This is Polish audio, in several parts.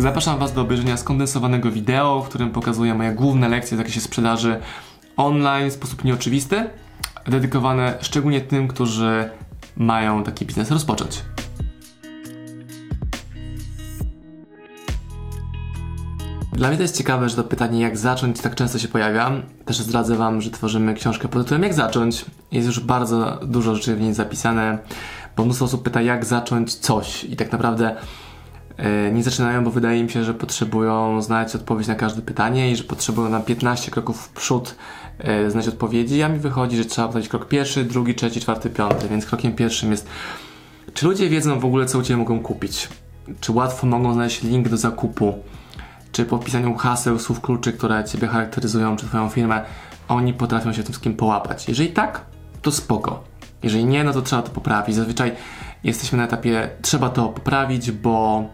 Zapraszam Was do obejrzenia skondensowanego wideo, w którym pokazuję moje główne lekcje w zakresie sprzedaży online w sposób nieoczywisty, dedykowane szczególnie tym, którzy mają taki biznes rozpocząć. Dla mnie to jest ciekawe, że to pytanie jak zacząć tak często się pojawia. Też zdradzę Wam, że tworzymy książkę pod tytułem Jak zacząć. Jest już bardzo dużo rzeczy w niej zapisane, bo mnóstwo osób pyta jak zacząć coś i tak naprawdę nie zaczynają, bo wydaje mi się, że potrzebują znaleźć odpowiedź na każde pytanie i że potrzebują na 15 kroków w przód yy, znaleźć odpowiedzi, a mi wychodzi, że trzeba podać krok pierwszy, drugi, trzeci, czwarty, piąty, więc krokiem pierwszym jest czy ludzie wiedzą w ogóle, co u Ciebie mogą kupić? Czy łatwo mogą znaleźć link do zakupu? czy po wpisaniu haseł, słów kluczy, które Ciebie charakteryzują, czy Twoją firmę, oni potrafią się tym wszystkim połapać. Jeżeli tak, to spoko. Jeżeli nie, no to trzeba to poprawić. Zazwyczaj jesteśmy na etapie, trzeba to poprawić, bo,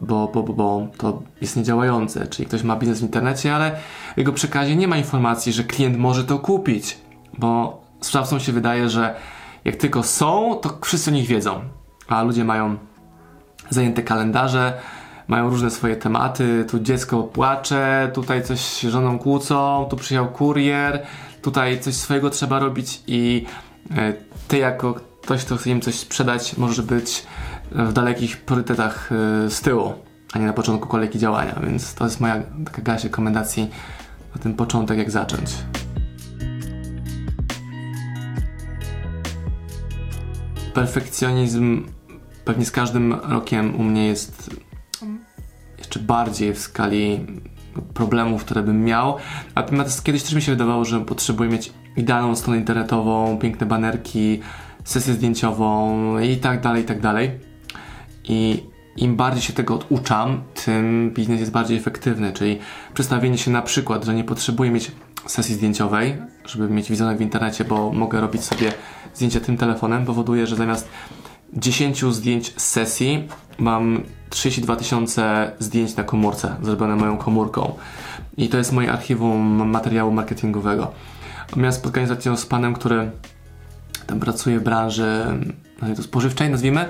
bo, bo, bo, to jest niedziałające. Czyli ktoś ma biznes w internecie, ale w jego przekazie nie ma informacji, że klient może to kupić, bo sprawcom się wydaje, że jak tylko są, to wszyscy o nich wiedzą, a ludzie mają zajęte kalendarze, mają różne swoje tematy. Tu dziecko płacze, tutaj coś się żoną kłócą, tu przyjechał kurier, tutaj coś swojego trzeba robić i e, ty jako ktoś, kto chce im coś sprzedać, może być w dalekich priorytetach e, z tyłu, a nie na początku kolejki działania. Więc to jest moja taka gałąź rekomendacji na ten początek, jak zacząć. Perfekcjonizm pewnie z każdym rokiem u mnie jest jeszcze bardziej w skali problemów, które bym miał. Natomiast kiedyś też mi się wydawało, że potrzebuję mieć idealną stronę internetową, piękne banerki, sesję zdjęciową i tak dalej, i tak dalej. I im bardziej się tego oduczam, tym biznes jest bardziej efektywny, czyli przedstawienie się na przykład, że nie potrzebuję mieć sesji zdjęciowej, żeby mieć wizerunek w internecie, bo mogę robić sobie zdjęcia tym telefonem, powoduje, że zamiast 10 zdjęć z sesji mam 32 tysiące zdjęć na komórce, zrobione moją komórką. I to jest moje archiwum materiału marketingowego. Miałem spotkanie z panem, który tam pracuje w branży no spożywczej, nazwijmy,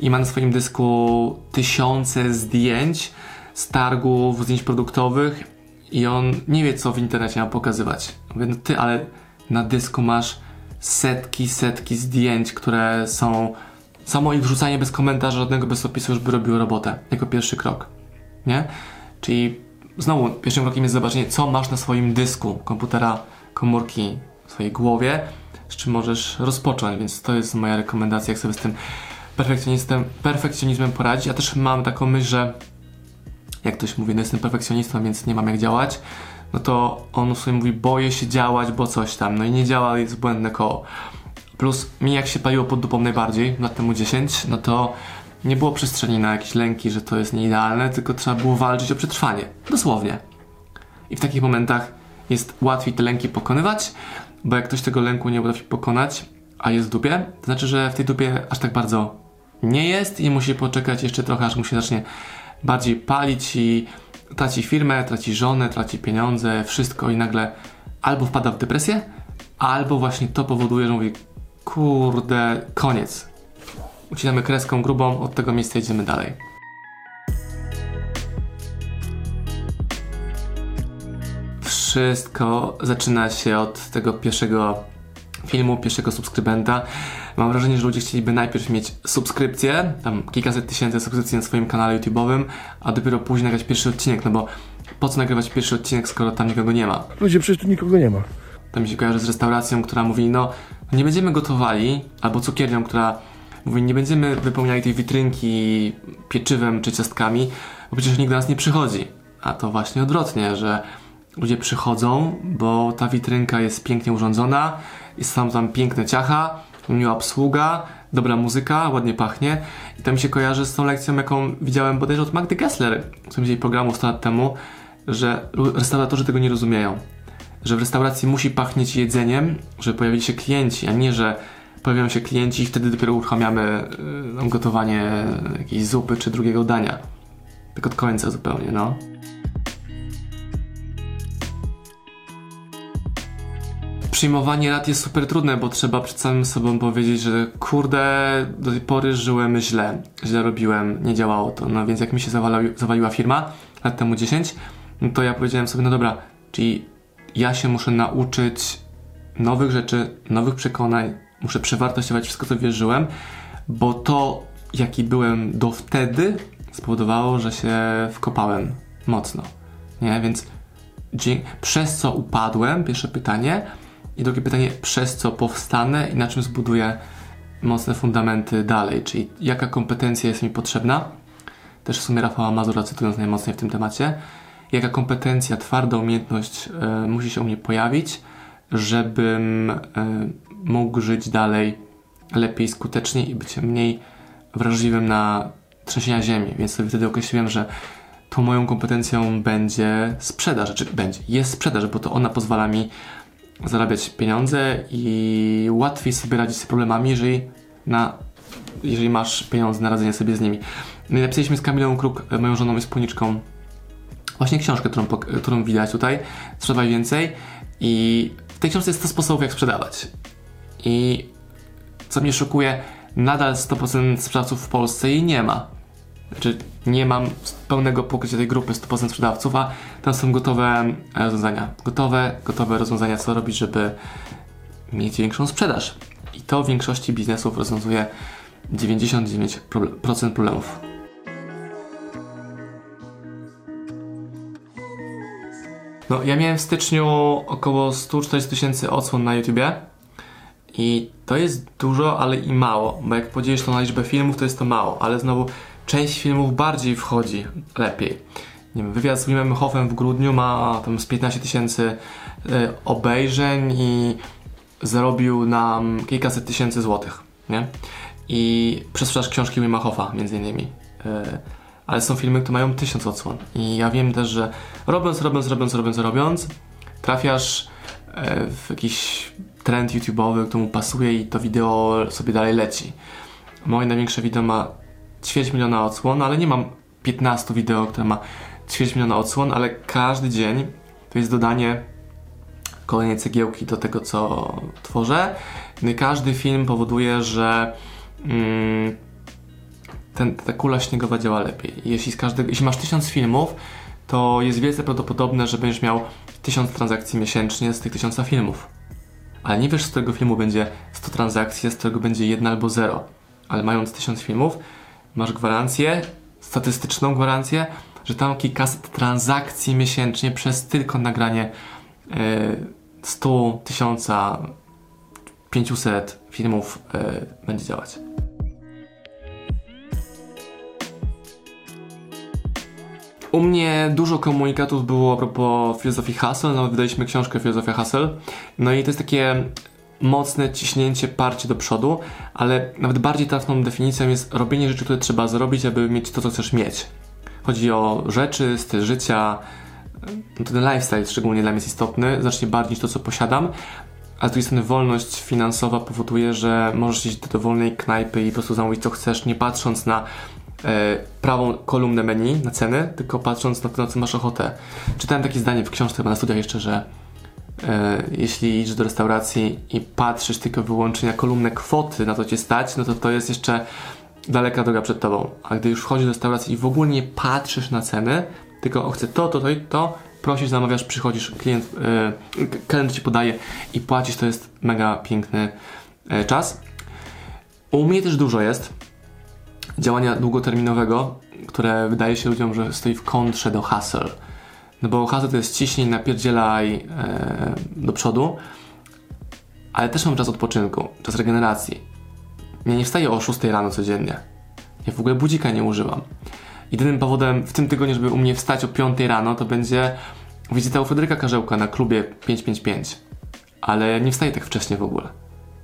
i ma na swoim dysku tysiące zdjęć z targów, zdjęć produktowych i on nie wie, co w internecie ma pokazywać. Mówię, no ty, ale na dysku masz setki, setki zdjęć, które są Samo ich wrzucanie bez komentarza, żadnego bez opisu już by robiło robotę, jako pierwszy krok. Nie? Czyli znowu, pierwszym krokiem jest zobaczenie, co masz na swoim dysku komputera, komórki, w swojej głowie, z czym możesz rozpocząć, więc to jest moja rekomendacja, jak sobie z tym perfekcjonizmem, perfekcjonizmem poradzić. Ja też mam taką myśl, że jak ktoś mówi, no jestem perfekcjonistą, więc nie mam jak działać, no to on sobie mówi, boję się działać, bo coś tam, no i nie działa, jest błędne koło. Plus mi jak się paliło pod dupą najbardziej, lat temu 10, no to nie było przestrzeni na jakieś lęki, że to jest nieidealne, tylko trzeba było walczyć o przetrwanie. Dosłownie. I w takich momentach jest łatwiej te lęki pokonywać, bo jak ktoś tego lęku nie potrafi pokonać, a jest w dupie, to znaczy, że w tej dupie aż tak bardzo nie jest i musi poczekać jeszcze trochę, aż mu się zacznie bardziej palić i traci firmę, traci żonę, traci pieniądze, wszystko i nagle albo wpada w depresję, albo właśnie to powoduje, że mówi, Kurde, koniec. Ucinamy kreską grubą, od tego miejsca idziemy dalej. Wszystko zaczyna się od tego pierwszego filmu, pierwszego subskrybenta. Mam wrażenie, że ludzie chcieliby najpierw mieć subskrypcję, tam kilkaset tysięcy subskrypcji na swoim kanale YouTube'owym, a dopiero później nagrać pierwszy odcinek, no bo po co nagrywać pierwszy odcinek, skoro tam nikogo nie ma? Ludzie, przecież tu nikogo nie ma. To mi się kojarzy z restauracją, która mówi, no nie będziemy gotowali, albo cukiernią, która mówi, nie będziemy wypełniali tej witrynki pieczywem czy ciastkami, bo przecież nikt do nas nie przychodzi. A to właśnie odwrotnie, że ludzie przychodzą, bo ta witrynka jest pięknie urządzona, jest tam, tam piękne ciacha, miła obsługa, dobra muzyka, ładnie pachnie. I to mi się kojarzy z tą lekcją, jaką widziałem bodajże od Magdy Gessler, w którym jej programu 100 lat temu, że restauratorzy tego nie rozumieją że w restauracji musi pachnieć jedzeniem, żeby pojawili się klienci, a nie, że pojawiają się klienci i wtedy dopiero uruchamiamy y, gotowanie jakiejś zupy czy drugiego dania. Tak od końca zupełnie, no. Przyjmowanie rad jest super trudne, bo trzeba przed samym sobą powiedzieć, że kurde, do tej pory żyłem źle, źle robiłem, nie działało to. No więc jak mi się zawali, zawaliła firma, lat temu 10, no to ja powiedziałem sobie, no dobra, czyli ja się muszę nauczyć nowych rzeczy, nowych przekonań, muszę przewartościować wszystko, co wierzyłem, bo to, jaki byłem do wtedy, spowodowało, że się wkopałem mocno. Nie, więc przez co upadłem, pierwsze pytanie, i drugie pytanie, przez co powstanę i na czym zbuduję mocne fundamenty dalej, czyli jaka kompetencja jest mi potrzebna. Też w sumie Rafała Mazura cytując najmocniej w tym temacie. Jaka kompetencja, twarda umiejętność y, musi się u mnie pojawić, żebym y, mógł żyć dalej lepiej, skuteczniej i być mniej wrażliwym na trzęsienia ziemi. Więc sobie wtedy określiłem, że tą moją kompetencją będzie sprzedaż, czy będzie, jest sprzedaż, bo to ona pozwala mi zarabiać pieniądze i łatwiej sobie radzić z problemami, jeżeli, na, jeżeli masz pieniądze na radzenie sobie z nimi. My napisaliśmy z Kamilą Kruk, moją żoną i wspólniczką, właśnie książkę, którą, którą widać tutaj, Sprzedawaj Więcej i w tej książce jest 100 sposobów, jak sprzedawać. I co mnie szokuje, nadal 100% sprzedawców w Polsce jej nie ma. Znaczy, nie mam pełnego pokrycia tej grupy 100% sprzedawców, a tam są gotowe e, rozwiązania. Gotowe, gotowe rozwiązania, co robić, żeby mieć większą sprzedaż. I to w większości biznesów rozwiązuje 99% problemów. No, ja miałem w styczniu około 140 tysięcy odsłon na YouTubie i to jest dużo, ale i mało, bo jak podzielisz to na liczbę filmów, to jest to mało, ale znowu część filmów bardziej wchodzi lepiej. Nie wiem, wywiad z Wimem Hoffem w grudniu ma tam z 15 tysięcy y, obejrzeń i zarobił nam kilkaset tysięcy złotych, nie? I przez książki Wima Hoffa między innymi. Y, ale są filmy, które mają tysiąc odsłon. I ja wiem też, że robiąc, robiąc, robiąc, robiąc, robiąc, trafiasz y, w jakiś trend YouTube'owy, któremu pasuje i to wideo sobie dalej leci. Moje największe wideo ma ćwierć miliona odsłon, ale nie mam 15 wideo, które ma ćwierć miliona odsłon, ale każdy dzień to jest dodanie kolejnej cegiełki do tego, co tworzę. No i każdy film powoduje, że mm, ten, ta kula śniegowa działa lepiej. Jeśli, z każdego, jeśli masz tysiąc filmów, to jest wielce prawdopodobne, że będziesz miał tysiąc transakcji miesięcznie z tych tysiąca filmów. Ale nie wiesz, z którego filmu będzie 100 transakcji, z którego będzie jedna albo zero. Ale mając tysiąc filmów, masz gwarancję, statystyczną gwarancję, że tam kilkaset transakcji miesięcznie przez tylko nagranie y, 100, 1000, 500 filmów y, będzie działać. U mnie dużo komunikatów było a propos filozofii Hustle, nawet wydaliśmy książkę Filozofia Hustle. No i to jest takie mocne ciśnięcie, parcie do przodu, ale nawet bardziej trafną definicją jest robienie rzeczy, które trzeba zrobić, aby mieć to, co chcesz mieć. Chodzi o rzeczy, styl życia, no ten lifestyle szczególnie dla mnie jest istotny, znacznie bardziej niż to, co posiadam, ale z drugiej strony wolność finansowa powoduje, że możesz iść do dowolnej knajpy i po prostu zamówić co chcesz, nie patrząc na e, prawą kolumnę menu, na ceny, tylko patrząc na to, na co masz ochotę. Czytałem takie zdanie w książce chyba na studiach jeszcze, że jeśli idziesz do restauracji i patrzysz tylko wyłącznie na kolumnę kwoty, na to cię stać, no to to jest jeszcze daleka droga przed tobą. A gdy już wchodzisz do restauracji i w ogóle nie patrzysz na ceny, tylko o, chcę to, to, to i to, prosisz, zamawiasz, przychodzisz, klient, yy, ci podaje i płacisz, to jest mega piękny yy, czas. U mnie też dużo jest działania długoterminowego, które wydaje się ludziom, że stoi w kontrze do hustle. No bo hustle to jest ciśnień, napierdzielaj yy, do przodu, ale też mam czas odpoczynku, czas regeneracji. Ja nie wstaję o 6 rano codziennie. Ja w ogóle budzika nie używam. Jedynym powodem w tym tygodniu, żeby u mnie wstać o 5 rano, to będzie wizyta u Fryderyka Karzełka na klubie 555. Ale nie wstaję tak wcześnie w ogóle.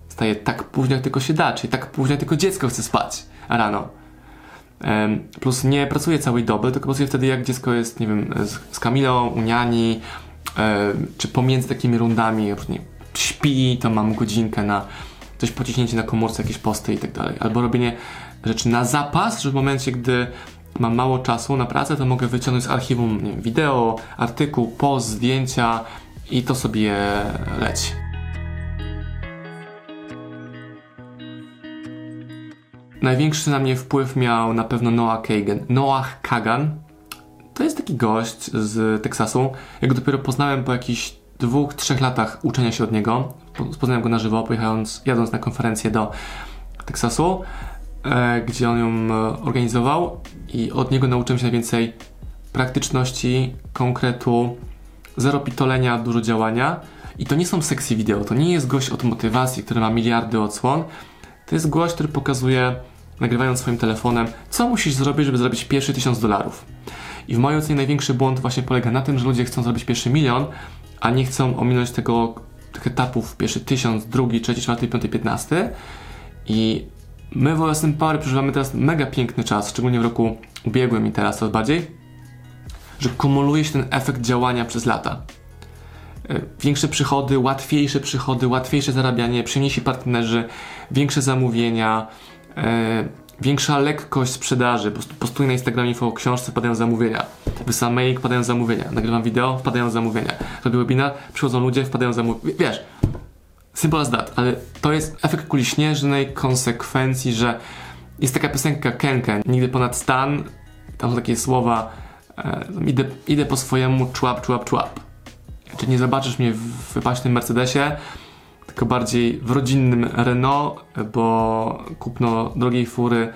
Wstaję tak późno, jak tylko się da, czyli tak późno, jak tylko dziecko chce spać rano. Plus nie pracuję całej doby, tylko pracuję wtedy, jak dziecko jest, nie wiem, z, z Kamilą, u niani, czy pomiędzy takimi rundami, nie, śpi, to mam godzinkę na coś pociśnięcie na komórce, jakieś posty i tak dalej. Albo robienie rzeczy na zapas, że w momencie, gdy mam mało czasu na pracę, to mogę wyciągnąć z archiwum nie wiem, wideo, artykuł, post, zdjęcia i to sobie leci. Największy na mnie wpływ miał na pewno Noah Kagan. Noah Kagan to jest taki gość z Teksasu. Ja go dopiero poznałem po jakichś dwóch, trzech latach uczenia się od niego. Poznałem go na żywo, pojechając, jadąc na konferencję do Teksasu, e, gdzie on ją e, organizował i od niego nauczyłem się najwięcej praktyczności, konkretu, zero pitolenia, dużo działania. I to nie są sexy wideo, to nie jest gość od motywacji, który ma miliardy odsłon. To jest gość, który pokazuje, nagrywając swoim telefonem, co musisz zrobić, żeby zrobić pierwszy tysiąc dolarów. I w mojej ocenie największy błąd właśnie polega na tym, że ludzie chcą zrobić pierwszy milion, a nie chcą ominąć tego, tych etapów pierwszy tysiąc, drugi, trzeci, czwarty, piąty, piętnasty. I my w OSM Power przeżywamy teraz mega piękny czas, szczególnie w roku ubiegłym i teraz coraz bardziej, że kumuluje się ten efekt działania przez lata. E, większe przychody, łatwiejsze przychody, łatwiejsze zarabianie, przyjemniejsi partnerzy, większe zamówienia, e, większa lekkość sprzedaży. Po prostu postuję na Instagramie info o książce, wpadają zamówienia. Wysyłam mail, wpadają zamówienia. Nagrywam wideo, wpadają zamówienia. Robię webinar, przychodzą ludzie, wpadają zamówienia. Wiesz, simple as that, ale to jest efekt kuli śnieżnej, konsekwencji, że jest taka piosenka Kenken, nigdy ponad stan, tam są takie słowa, e, idę, idę po swojemu, człap, człap, człap. Czy nie zobaczysz mnie w wypaśnym Mercedesie, tylko bardziej w rodzinnym Renault, bo kupno drogiej fury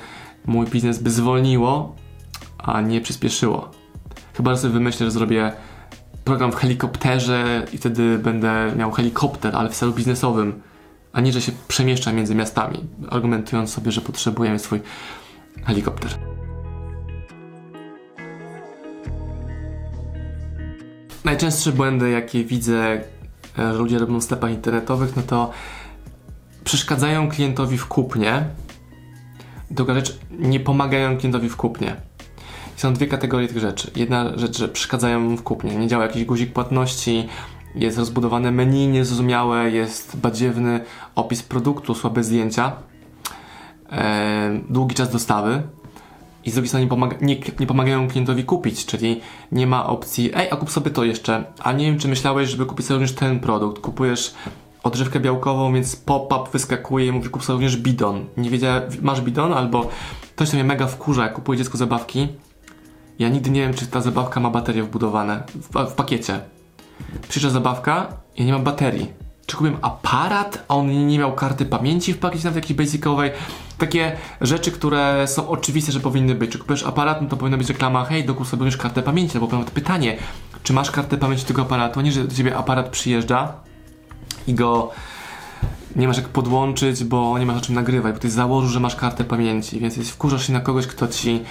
mój biznes by zwolniło, a nie przyspieszyło. Chyba, że sobie wymyślę, że zrobię program w helikopterze i wtedy będę miał helikopter, ale w celu biznesowym, a nie, że się przemieszcza między miastami, argumentując sobie, że potrzebujemy swój helikopter. Najczęstsze błędy, jakie widzę że ludzie robią w sklepach internetowych, no to przeszkadzają klientowi w kupnie. Druga rzecz, nie pomagają klientowi w kupnie. I są dwie kategorie tych rzeczy. Jedna rzecz, że przeszkadzają mu w kupnie. Nie działa jakiś guzik płatności, jest rozbudowane menu niezrozumiałe, jest badziewny opis produktu, słabe zdjęcia, e, długi czas dostawy i z drugiej strony nie, pomaga, nie, nie, pomagają klientowi kupić, czyli nie ma opcji, ej, a kup sobie to jeszcze, a nie wiem, czy myślałeś, żeby kupić sobie również ten produkt, kupujesz odżywkę białkową, więc pop-up wyskakuje i mówi, kup sobie również bidon. Nie wiedziałem, masz bidon? Albo ktoś to mnie mega wkurza, jak kupuje dziecko zabawki. Ja nigdy nie wiem, czy ta zabawka ma baterie wbudowane w, w pakiecie. Przyjeżdża zabawka i nie ma baterii. Czy kupiłem aparat, a on nie miał karty pamięci w pakiecie, nawet jakiejś basicowej takie rzeczy, które są oczywiste, że powinny być. Czy kupujesz aparat, no to powinna być reklama, hej, dokup sobie już kartę pamięci, albo nawet pytanie, czy masz kartę pamięci tego aparatu, nie, że do ciebie aparat przyjeżdża i go nie masz jak podłączyć, bo nie masz o czym nagrywać, bo ty założył, że masz kartę pamięci, więc jest wkurzasz się na kogoś, kto ci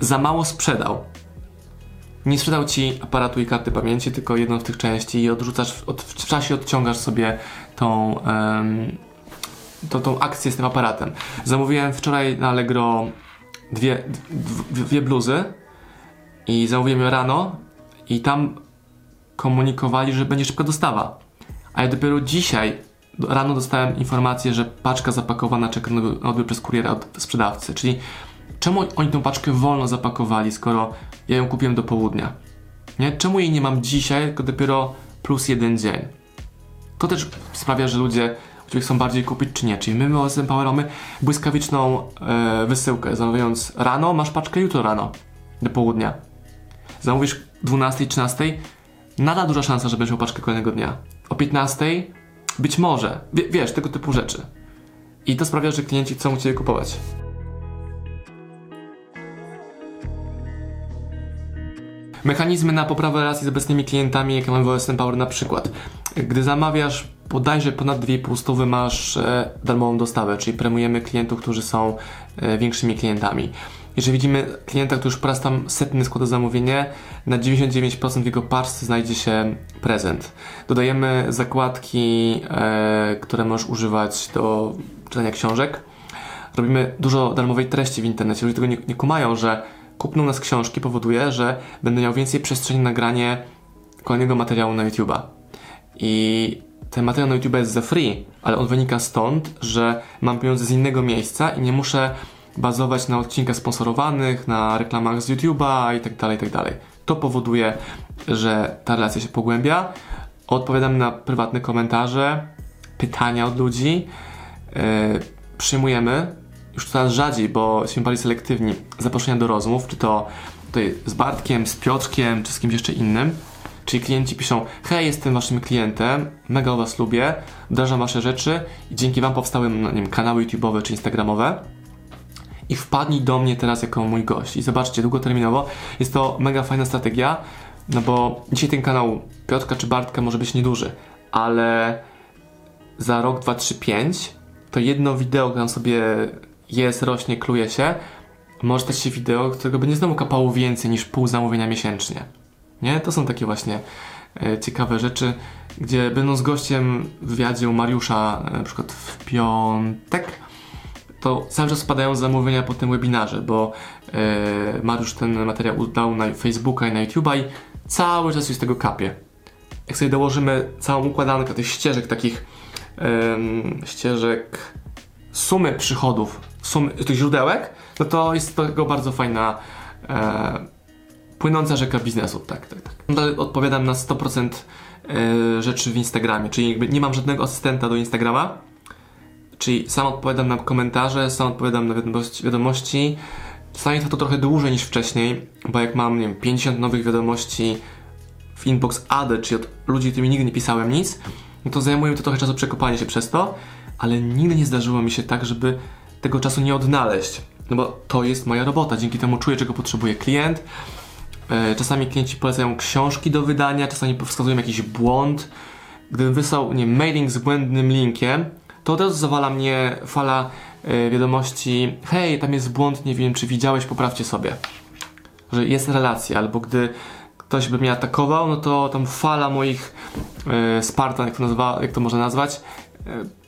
za mało sprzedał. Nie sprzedał ci aparatu i karty pamięci, tylko jedną z tych części i odrzucasz, od, w czasie odciągasz sobie tą um, to, tą akcję z tym aparatem. Zamówiłem wczoraj na Allegro dwie, dwie bluzy i zamówiłem je rano i tam komunikowali, że będzie szybka dostawa. A ja dopiero dzisiaj rano dostałem informację, że paczka zapakowana czeka na odbiór przez kuriera od sprzedawcy. Czyli czemu oni tą paczkę wolno zapakowali, skoro ja ją kupiłem do południa? Nie? Czemu jej nie mam dzisiaj, tylko dopiero plus jeden dzień? To też sprawia, że ludzie których chcą bardziej kupić, czy nie. Czyli my OSM Power mamy błyskawiczną e, wysyłkę. Zamawiając rano, masz paczkę jutro rano, do południa. Zamówisz 12, 13, nadal duża szansa, że będziesz miał paczkę kolejnego dnia. O 15, być może. W, wiesz, tego typu rzeczy. I to sprawia, że klienci chcą u Ciebie kupować. Mechanizmy na poprawę relacji z obecnymi klientami, jakie mamy w OSM Power na przykład. Gdy zamawiasz bodajże ponad 2,5 stówy masz e, darmową dostawę, czyli premiujemy klientów, którzy są e, większymi klientami. Jeżeli widzimy klienta, który już po raz tam setny składa zamówienie, na 99% w jego paczce znajdzie się prezent. Dodajemy zakładki, e, które możesz używać do czytania książek. Robimy dużo darmowej treści w internecie. Ludzie tego nie, nie kumają, że kupną nas książki powoduje, że będę miał więcej przestrzeni na nagranie kolejnego materiału na YouTube'a. I ten materiał na YouTube jest za free, ale on wynika stąd, że mam pieniądze z innego miejsca i nie muszę bazować na odcinkach sponsorowanych, na reklamach z YouTube'a i tak dalej, i tak. To powoduje, że ta relacja się pogłębia. Odpowiadam na prywatne komentarze, pytania od ludzi, yy, przyjmujemy już coraz rzadziej, bo jesteśmy bardziej selektywni, zaproszenia do rozmów, czy to tutaj z Bartkiem, z Piotrkiem, czy z kimś jeszcze innym. Czyli klienci piszą, hej, jestem waszym klientem, mega was lubię, wdrażam wasze rzeczy i dzięki wam powstały, no, nie wiem, kanały YouTube'owe czy Instagramowe i wpadnij do mnie teraz jako mój gość. I zobaczcie, długoterminowo jest to mega fajna strategia, no bo dzisiaj ten kanał Piotrka czy Bartka może być nieduży, ale za rok, dwa, trzy, pięć to jedno wideo, które tam sobie jest, rośnie, kluje się, może stać się wideo, którego będzie znowu kapało więcej niż pół zamówienia miesięcznie. Nie? To są takie właśnie e, ciekawe rzeczy, gdzie będąc gościem w wywiadzie u Mariusza e, na przykład w piątek, to cały czas spadają zamówienia po tym webinarze, bo e, Mariusz ten materiał dał na Facebooka i na YouTube'a i cały czas jest tego kapie. Jak sobie dołożymy całą układankę tych ścieżek, takich ścieżek sumy przychodów, sumy tych źródełek, no to jest to tego bardzo fajna e, płynąca rzeka biznesu, tak, tak, tak. Dalej odpowiadam na 100% e, rzeczy w Instagramie, czyli jakby nie mam żadnego asystenta do Instagrama, czyli sam odpowiadam na komentarze, sam odpowiadam na wiadomości, wiadomości. Trwa to trochę dłużej niż wcześniej, bo jak mam, nie wiem, 50 nowych wiadomości w inbox AD, czyli od ludzi, którymi nigdy nie pisałem nic, no to zajmuje mi to trochę czasu przekopanie się przez to, ale nigdy nie zdarzyło mi się tak, żeby tego czasu nie odnaleźć. No bo to jest moja robota, dzięki temu czuję, czego potrzebuje klient. E, czasami klienci polecają książki do wydania, czasami wskazują jakiś błąd. Gdybym wysłał nie, mailing z błędnym linkiem, to od razu zawala mnie fala e, wiadomości hej, tam jest błąd, nie wiem, czy widziałeś, poprawcie sobie. Że jest relacja, albo gdy ktoś by mnie atakował, no to tam fala moich e, Spartan, jak to, nazywa, jak to można nazwać,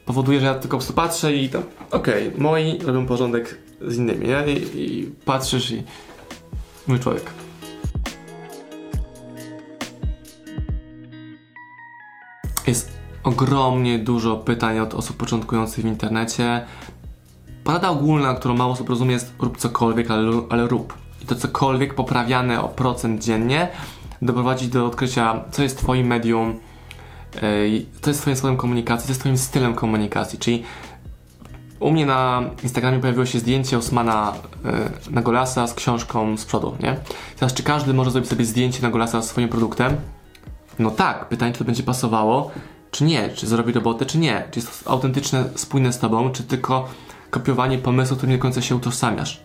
powoduje, że ja tylko po prostu patrzę i tam, okej, okay, moi robią porządek z innymi, nie? I, I, patrzysz i mój człowiek. Jest ogromnie dużo pytań od osób początkujących w internecie. Pada ogólna, którą mało osób rozumie, jest rób cokolwiek, ale, ale rób. I to cokolwiek poprawiane o procent dziennie doprowadzi do odkrycia, co jest Twoim medium, co jest Twoim sposobem komunikacji, co jest Twoim stylem komunikacji. Czyli u mnie na Instagramie pojawiło się zdjęcie Osmana y, Nagolasa z książką z przodu, nie? Teraz, czy każdy może zrobić sobie zdjęcie Nagolasa z swoim produktem? No tak, pytanie, czy to będzie pasowało, czy nie, czy zrobi robotę, czy nie. Czy jest to autentyczne, spójne z tobą, czy tylko kopiowanie pomysłu, którym nie do końca się utożsamiasz.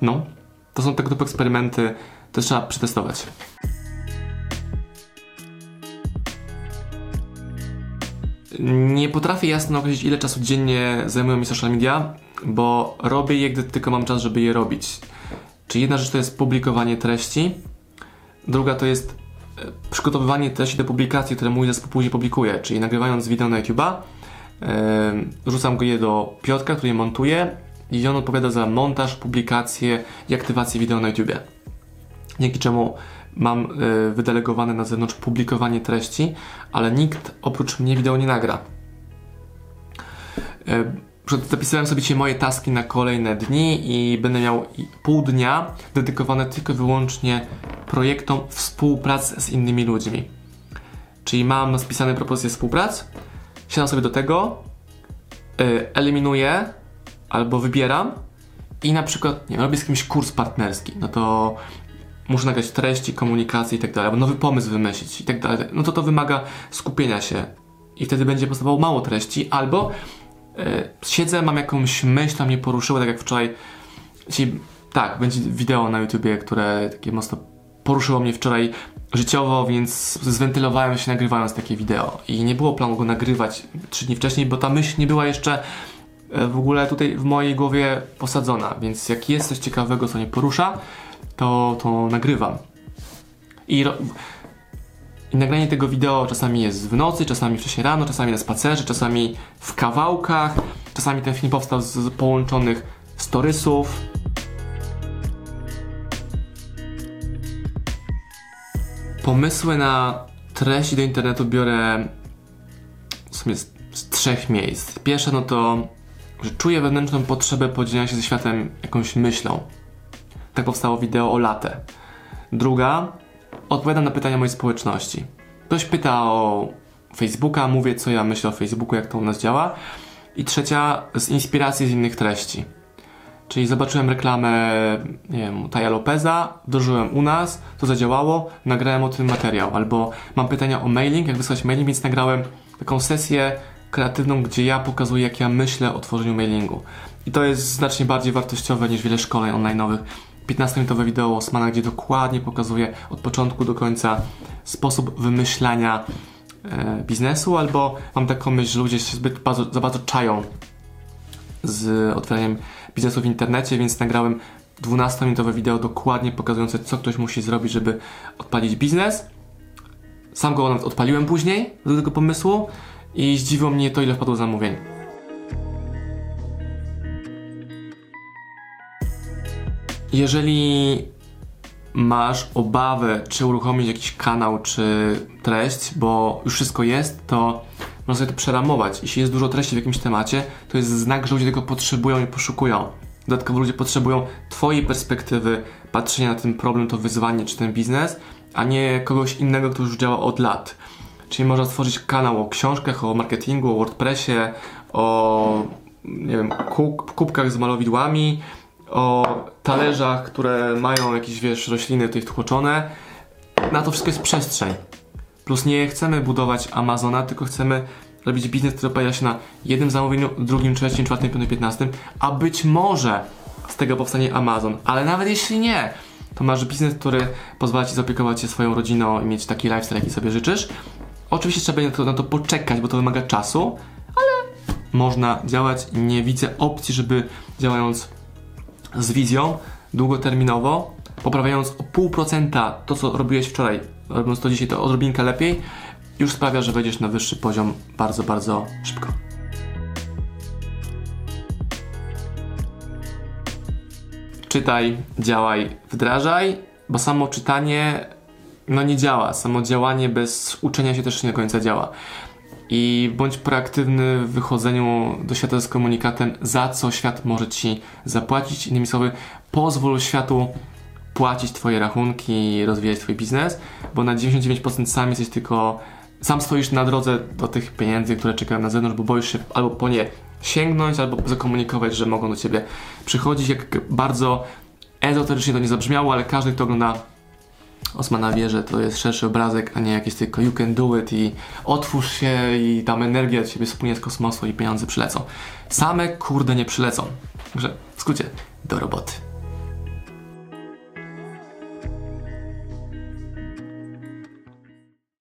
No, to są tego typu eksperymenty, to trzeba przetestować. Nie potrafię jasno określić, ile czasu dziennie zajmują mi social media, bo robię je, gdy tylko mam czas, żeby je robić. Czyli jedna rzecz to jest publikowanie treści, druga to jest e, przygotowywanie treści do publikacji, które mój zespół później publikuje, czyli nagrywając wideo na YouTube'a, yy, rzucam go je do Piotka, który je montuje i on odpowiada za montaż, publikację i aktywację wideo na YouTube. Dzięki czemu mam y, wydelegowane na zewnątrz publikowanie treści, ale nikt oprócz mnie wideo nie nagra. Y, zapisałem sobie dzisiaj moje taski na kolejne dni i będę miał pół dnia dedykowane tylko i wyłącznie projektom współpracy z innymi ludźmi. Czyli mam spisane propozycje współprac, siadam sobie do tego, y, eliminuję albo wybieram i na przykład, nie robię z kimś kurs partnerski, no to muszę nagrać treści, komunikacji i tak dalej, albo nowy pomysł wymyślić i tak dalej, no to to wymaga skupienia się. I wtedy będzie powstawało mało treści, albo yy, siedzę, mam jakąś myśl, która mnie poruszyła, tak jak wczoraj, czyli, tak, będzie wideo na YouTubie, które takie mocno poruszyło mnie wczoraj życiowo, więc zwentylowałem się nagrywając takie wideo. I nie było planu go nagrywać trzy dni wcześniej, bo ta myśl nie była jeszcze e, w ogóle tutaj w mojej głowie posadzona, więc jak jest coś ciekawego, co mnie porusza, to, to nagrywam. I, I nagranie tego wideo czasami jest w nocy, czasami wcześniej rano, czasami na spacerze, czasami w kawałkach, czasami ten film powstał z połączonych storysów. Pomysły na treści do internetu biorę w sumie z, z trzech miejsc. Pierwsze no to, że czuję wewnętrzną potrzebę podzielenia się ze światem jakąś myślą. Tak powstało wideo o latę. Druga, odpowiadam na pytania mojej społeczności. Ktoś pyta o Facebooka, mówię co ja myślę o Facebooku, jak to u nas działa. I trzecia z inspiracji z innych treści. Czyli zobaczyłem reklamę, nie wiem, Taja Lopeza, wdrożyłem u nas, to zadziałało, nagrałem o tym materiał. Albo mam pytania o mailing, jak wysłać mailing, więc nagrałem taką sesję kreatywną, gdzie ja pokazuję, jak ja myślę o tworzeniu mailingu. I to jest znacznie bardziej wartościowe niż wiele szkoleń online'owych. 15-minutowe wideo Osmana, gdzie dokładnie pokazuję od początku do końca sposób wymyślania e, biznesu, albo mam taką myśl, że ludzie się zbyt bardzo, za bardzo czają z otwieraniem biznesu w internecie, więc nagrałem 12-minutowe wideo dokładnie pokazujące, co ktoś musi zrobić, żeby odpalić biznes. Sam go nawet odpaliłem później do tego pomysłu i zdziwiło mnie to, ile wpadło zamówień. Jeżeli masz obawę, czy uruchomić jakiś kanał, czy treść, bo już wszystko jest, to można sobie to przeramować. Jeśli jest dużo treści w jakimś temacie, to jest znak, że ludzie tego potrzebują i poszukują. Dodatkowo ludzie potrzebują Twojej perspektywy patrzenia na ten problem, to wyzwanie czy ten biznes, a nie kogoś innego, kto już działa od lat. Czyli można stworzyć kanał o książkach, o marketingu, o WordPressie, o nie wiem, kubkach z malowidłami, o talerzach, które mają jakieś, wiesz, rośliny tutaj tłoczone. Na to wszystko jest przestrzeń. Plus nie chcemy budować Amazona, tylko chcemy robić biznes, który opiera się na jednym zamówieniu, drugim, trzecim, czwartym, piątym, piętnastym, a być może z tego powstanie Amazon. Ale nawet jeśli nie, to masz biznes, który pozwala Ci zaopiekować się swoją rodziną i mieć taki lifestyle, jaki sobie życzysz. Oczywiście trzeba na to, na to poczekać, bo to wymaga czasu, ale można działać. Nie widzę opcji, żeby działając z wizją długoterminowo, poprawiając o pół procenta to, co robiłeś wczoraj, robiąc to dzisiaj to odrobinkę lepiej, już sprawia, że wejdziesz na wyższy poziom bardzo, bardzo szybko. Czytaj, działaj, wdrażaj, bo samo czytanie no nie działa. Samo działanie bez uczenia się też nie do końca działa. I bądź proaktywny w wychodzeniu do świata z komunikatem, za co świat może ci zapłacić. Innymi słowy, pozwól światu płacić Twoje rachunki i rozwijać Twój biznes, bo na 99% sam jesteś tylko, sam stoisz na drodze do tych pieniędzy, które czekają na zewnątrz, bo boisz się albo po nie sięgnąć, albo zakomunikować, że mogą do Ciebie przychodzić. Jak bardzo ezoterycznie to nie zabrzmiało, ale każdy, kto ogląda Osmana wie, że to jest szerszy obrazek, a nie jakieś tylko you can do it i otwórz się i tam energia od Ciebie spłynie z kosmosu i pieniądze przylecą. Same kurde nie przylecą. Także w skrócie, do roboty.